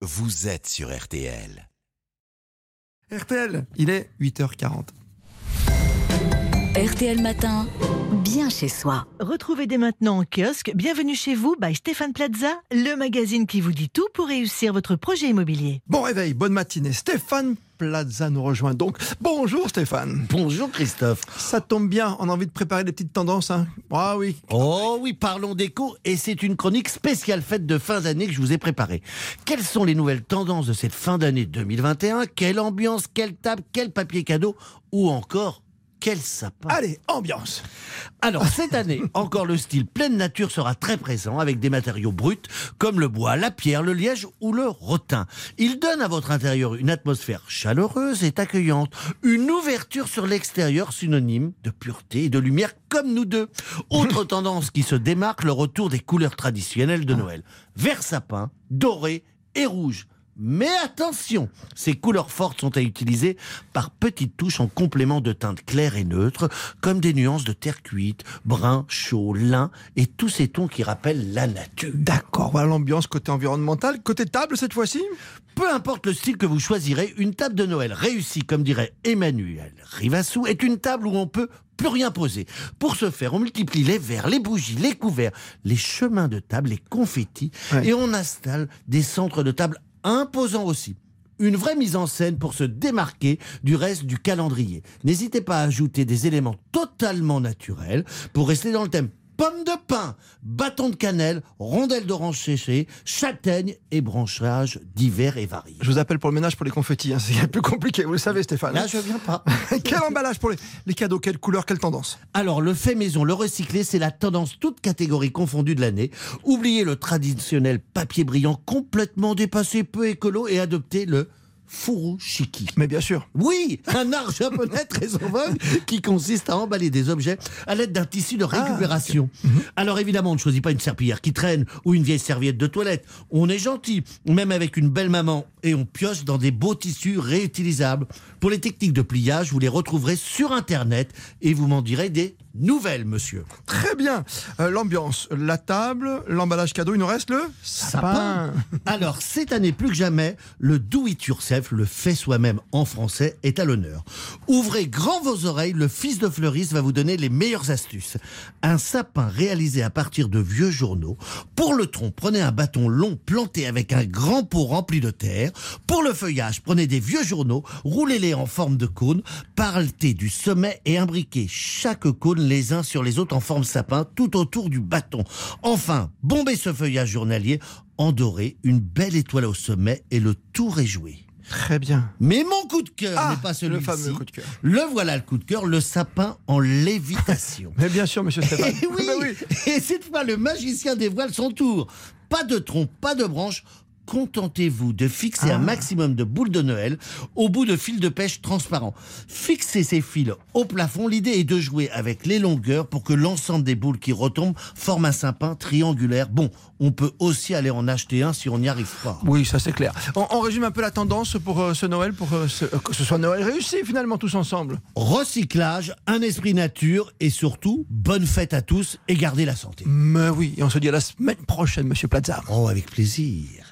vous êtes sur RTL. RTL, il est 8h40. RTL Matin, bien chez soi. Retrouvez dès maintenant en kiosque Bienvenue chez vous by Stéphane Plaza, le magazine qui vous dit tout pour réussir votre projet immobilier. Bon réveil, bonne matinée. Stéphane Plaza nous rejoint donc. Bonjour Stéphane. Bonjour Christophe. Ça tombe bien, on a envie de préparer des petites tendances. Hein ah oui. Oh oui, parlons d'écho et c'est une chronique spéciale fête de fin d'année que je vous ai préparée. Quelles sont les nouvelles tendances de cette fin d'année 2021 Quelle ambiance, quelle table, quel papier cadeau ou encore quel sapin Allez, ambiance Alors, cette année, encore le style pleine nature sera très présent avec des matériaux bruts comme le bois, la pierre, le liège ou le rotin. Il donne à votre intérieur une atmosphère chaleureuse et accueillante, une ouverture sur l'extérieur synonyme de pureté et de lumière comme nous deux. Autre tendance qui se démarque, le retour des couleurs traditionnelles de Noël. Vert sapin, doré et rouge. Mais attention, ces couleurs fortes sont à utiliser par petites touches en complément de teintes claires et neutres, comme des nuances de terre cuite, brun, chaud, lin et tous ces tons qui rappellent la nature. D'accord, voilà l'ambiance côté environnemental. Côté table cette fois-ci Peu importe le style que vous choisirez, une table de Noël réussie, comme dirait Emmanuel Rivassou, est une table où on peut plus rien poser. Pour ce faire, on multiplie les verres, les bougies, les couverts, les chemins de table, les confettis, Ouais. et on installe des centres de table imposant aussi. Une vraie mise en scène pour se démarquer du reste du calendrier. N'hésitez pas à ajouter des éléments totalement naturels pour rester dans le thème. Pommes de pin, bâton de cannelle, rondelles d'orange séchées, châtaignes et branchages divers et variés. Je vous appelle pour le ménage pour les confettis, hein. c'est plus compliqué, vous le savez Stéphane. Là, je viens pas. Quel emballage pour les, les cadeaux Quelle couleur Quelle tendance Alors, le fait maison, le recyclé, c'est la tendance toute catégorie confondue de l'année. Oubliez le traditionnel papier brillant complètement dépassé, peu écolo, et adoptez le furushiki. Mais bien sûr. Oui, un art japonais très en vogue qui consiste à emballer des objets à l'aide d'un tissu de récupération. Alors évidemment, on ne choisit pas une serpillière qui traîne ou une vieille serviette de toilette. On est gentil, même avec une belle maman, et on pioche dans des beaux tissus réutilisables. Pour les techniques de pliage, vous les retrouverez sur Internet et vous m'en direz des nouvelles, monsieur. Très bien. Euh, l'ambiance, la table, l'emballage cadeau, il nous reste le sapin. Alors, cette année plus que jamais, le do it yourself, le fait soi-même en français, est à l'honneur. Ouvrez grand vos oreilles, le fils de fleuriste va vous donner les meilleures astuces. Un sapin réalisé à partir de vieux journaux. Pour le tronc, prenez un bâton long planté avec un grand pot rempli de terre. Pour le feuillage, prenez des vieux journaux, roulez-les en forme de cône, partez du sommet et imbriquez chaque cône les uns sur les autres en forme sapin tout autour du bâton. Enfin, bombez ce feuillage journalier en doré, une belle étoile au sommet et le tour est joué. Très bien. Mais mon coup de cœur Ah, n'est pas celui-ci. le fameux coup de cœur. Le voilà le coup de cœur, le sapin en lévitation. Mais bien sûr, monsieur Stéphane. Eh oui, Ben oui. Et cette fois, le magicien dévoile son tour. Pas de tronc, pas de branche. Contentez-vous de fixer Ah. un maximum de boules de Noël au bout de fils de pêche transparents. Fixez ces fils au plafond. L'idée est de jouer avec les longueurs pour que l'ensemble des boules qui retombent forment un sapin triangulaire. Bon, on peut aussi aller en acheter un si on n'y arrive pas. Oui, ça c'est clair. On, on résume un peu la tendance pour euh, ce Noël, pour euh, ce- euh, que ce soit Noël réussi finalement tous ensemble. Recyclage, un esprit nature et surtout, bonne fête à tous et gardez la santé. Mais oui, et on se dit à la semaine prochaine, monsieur Plaza. Oh, avec plaisir.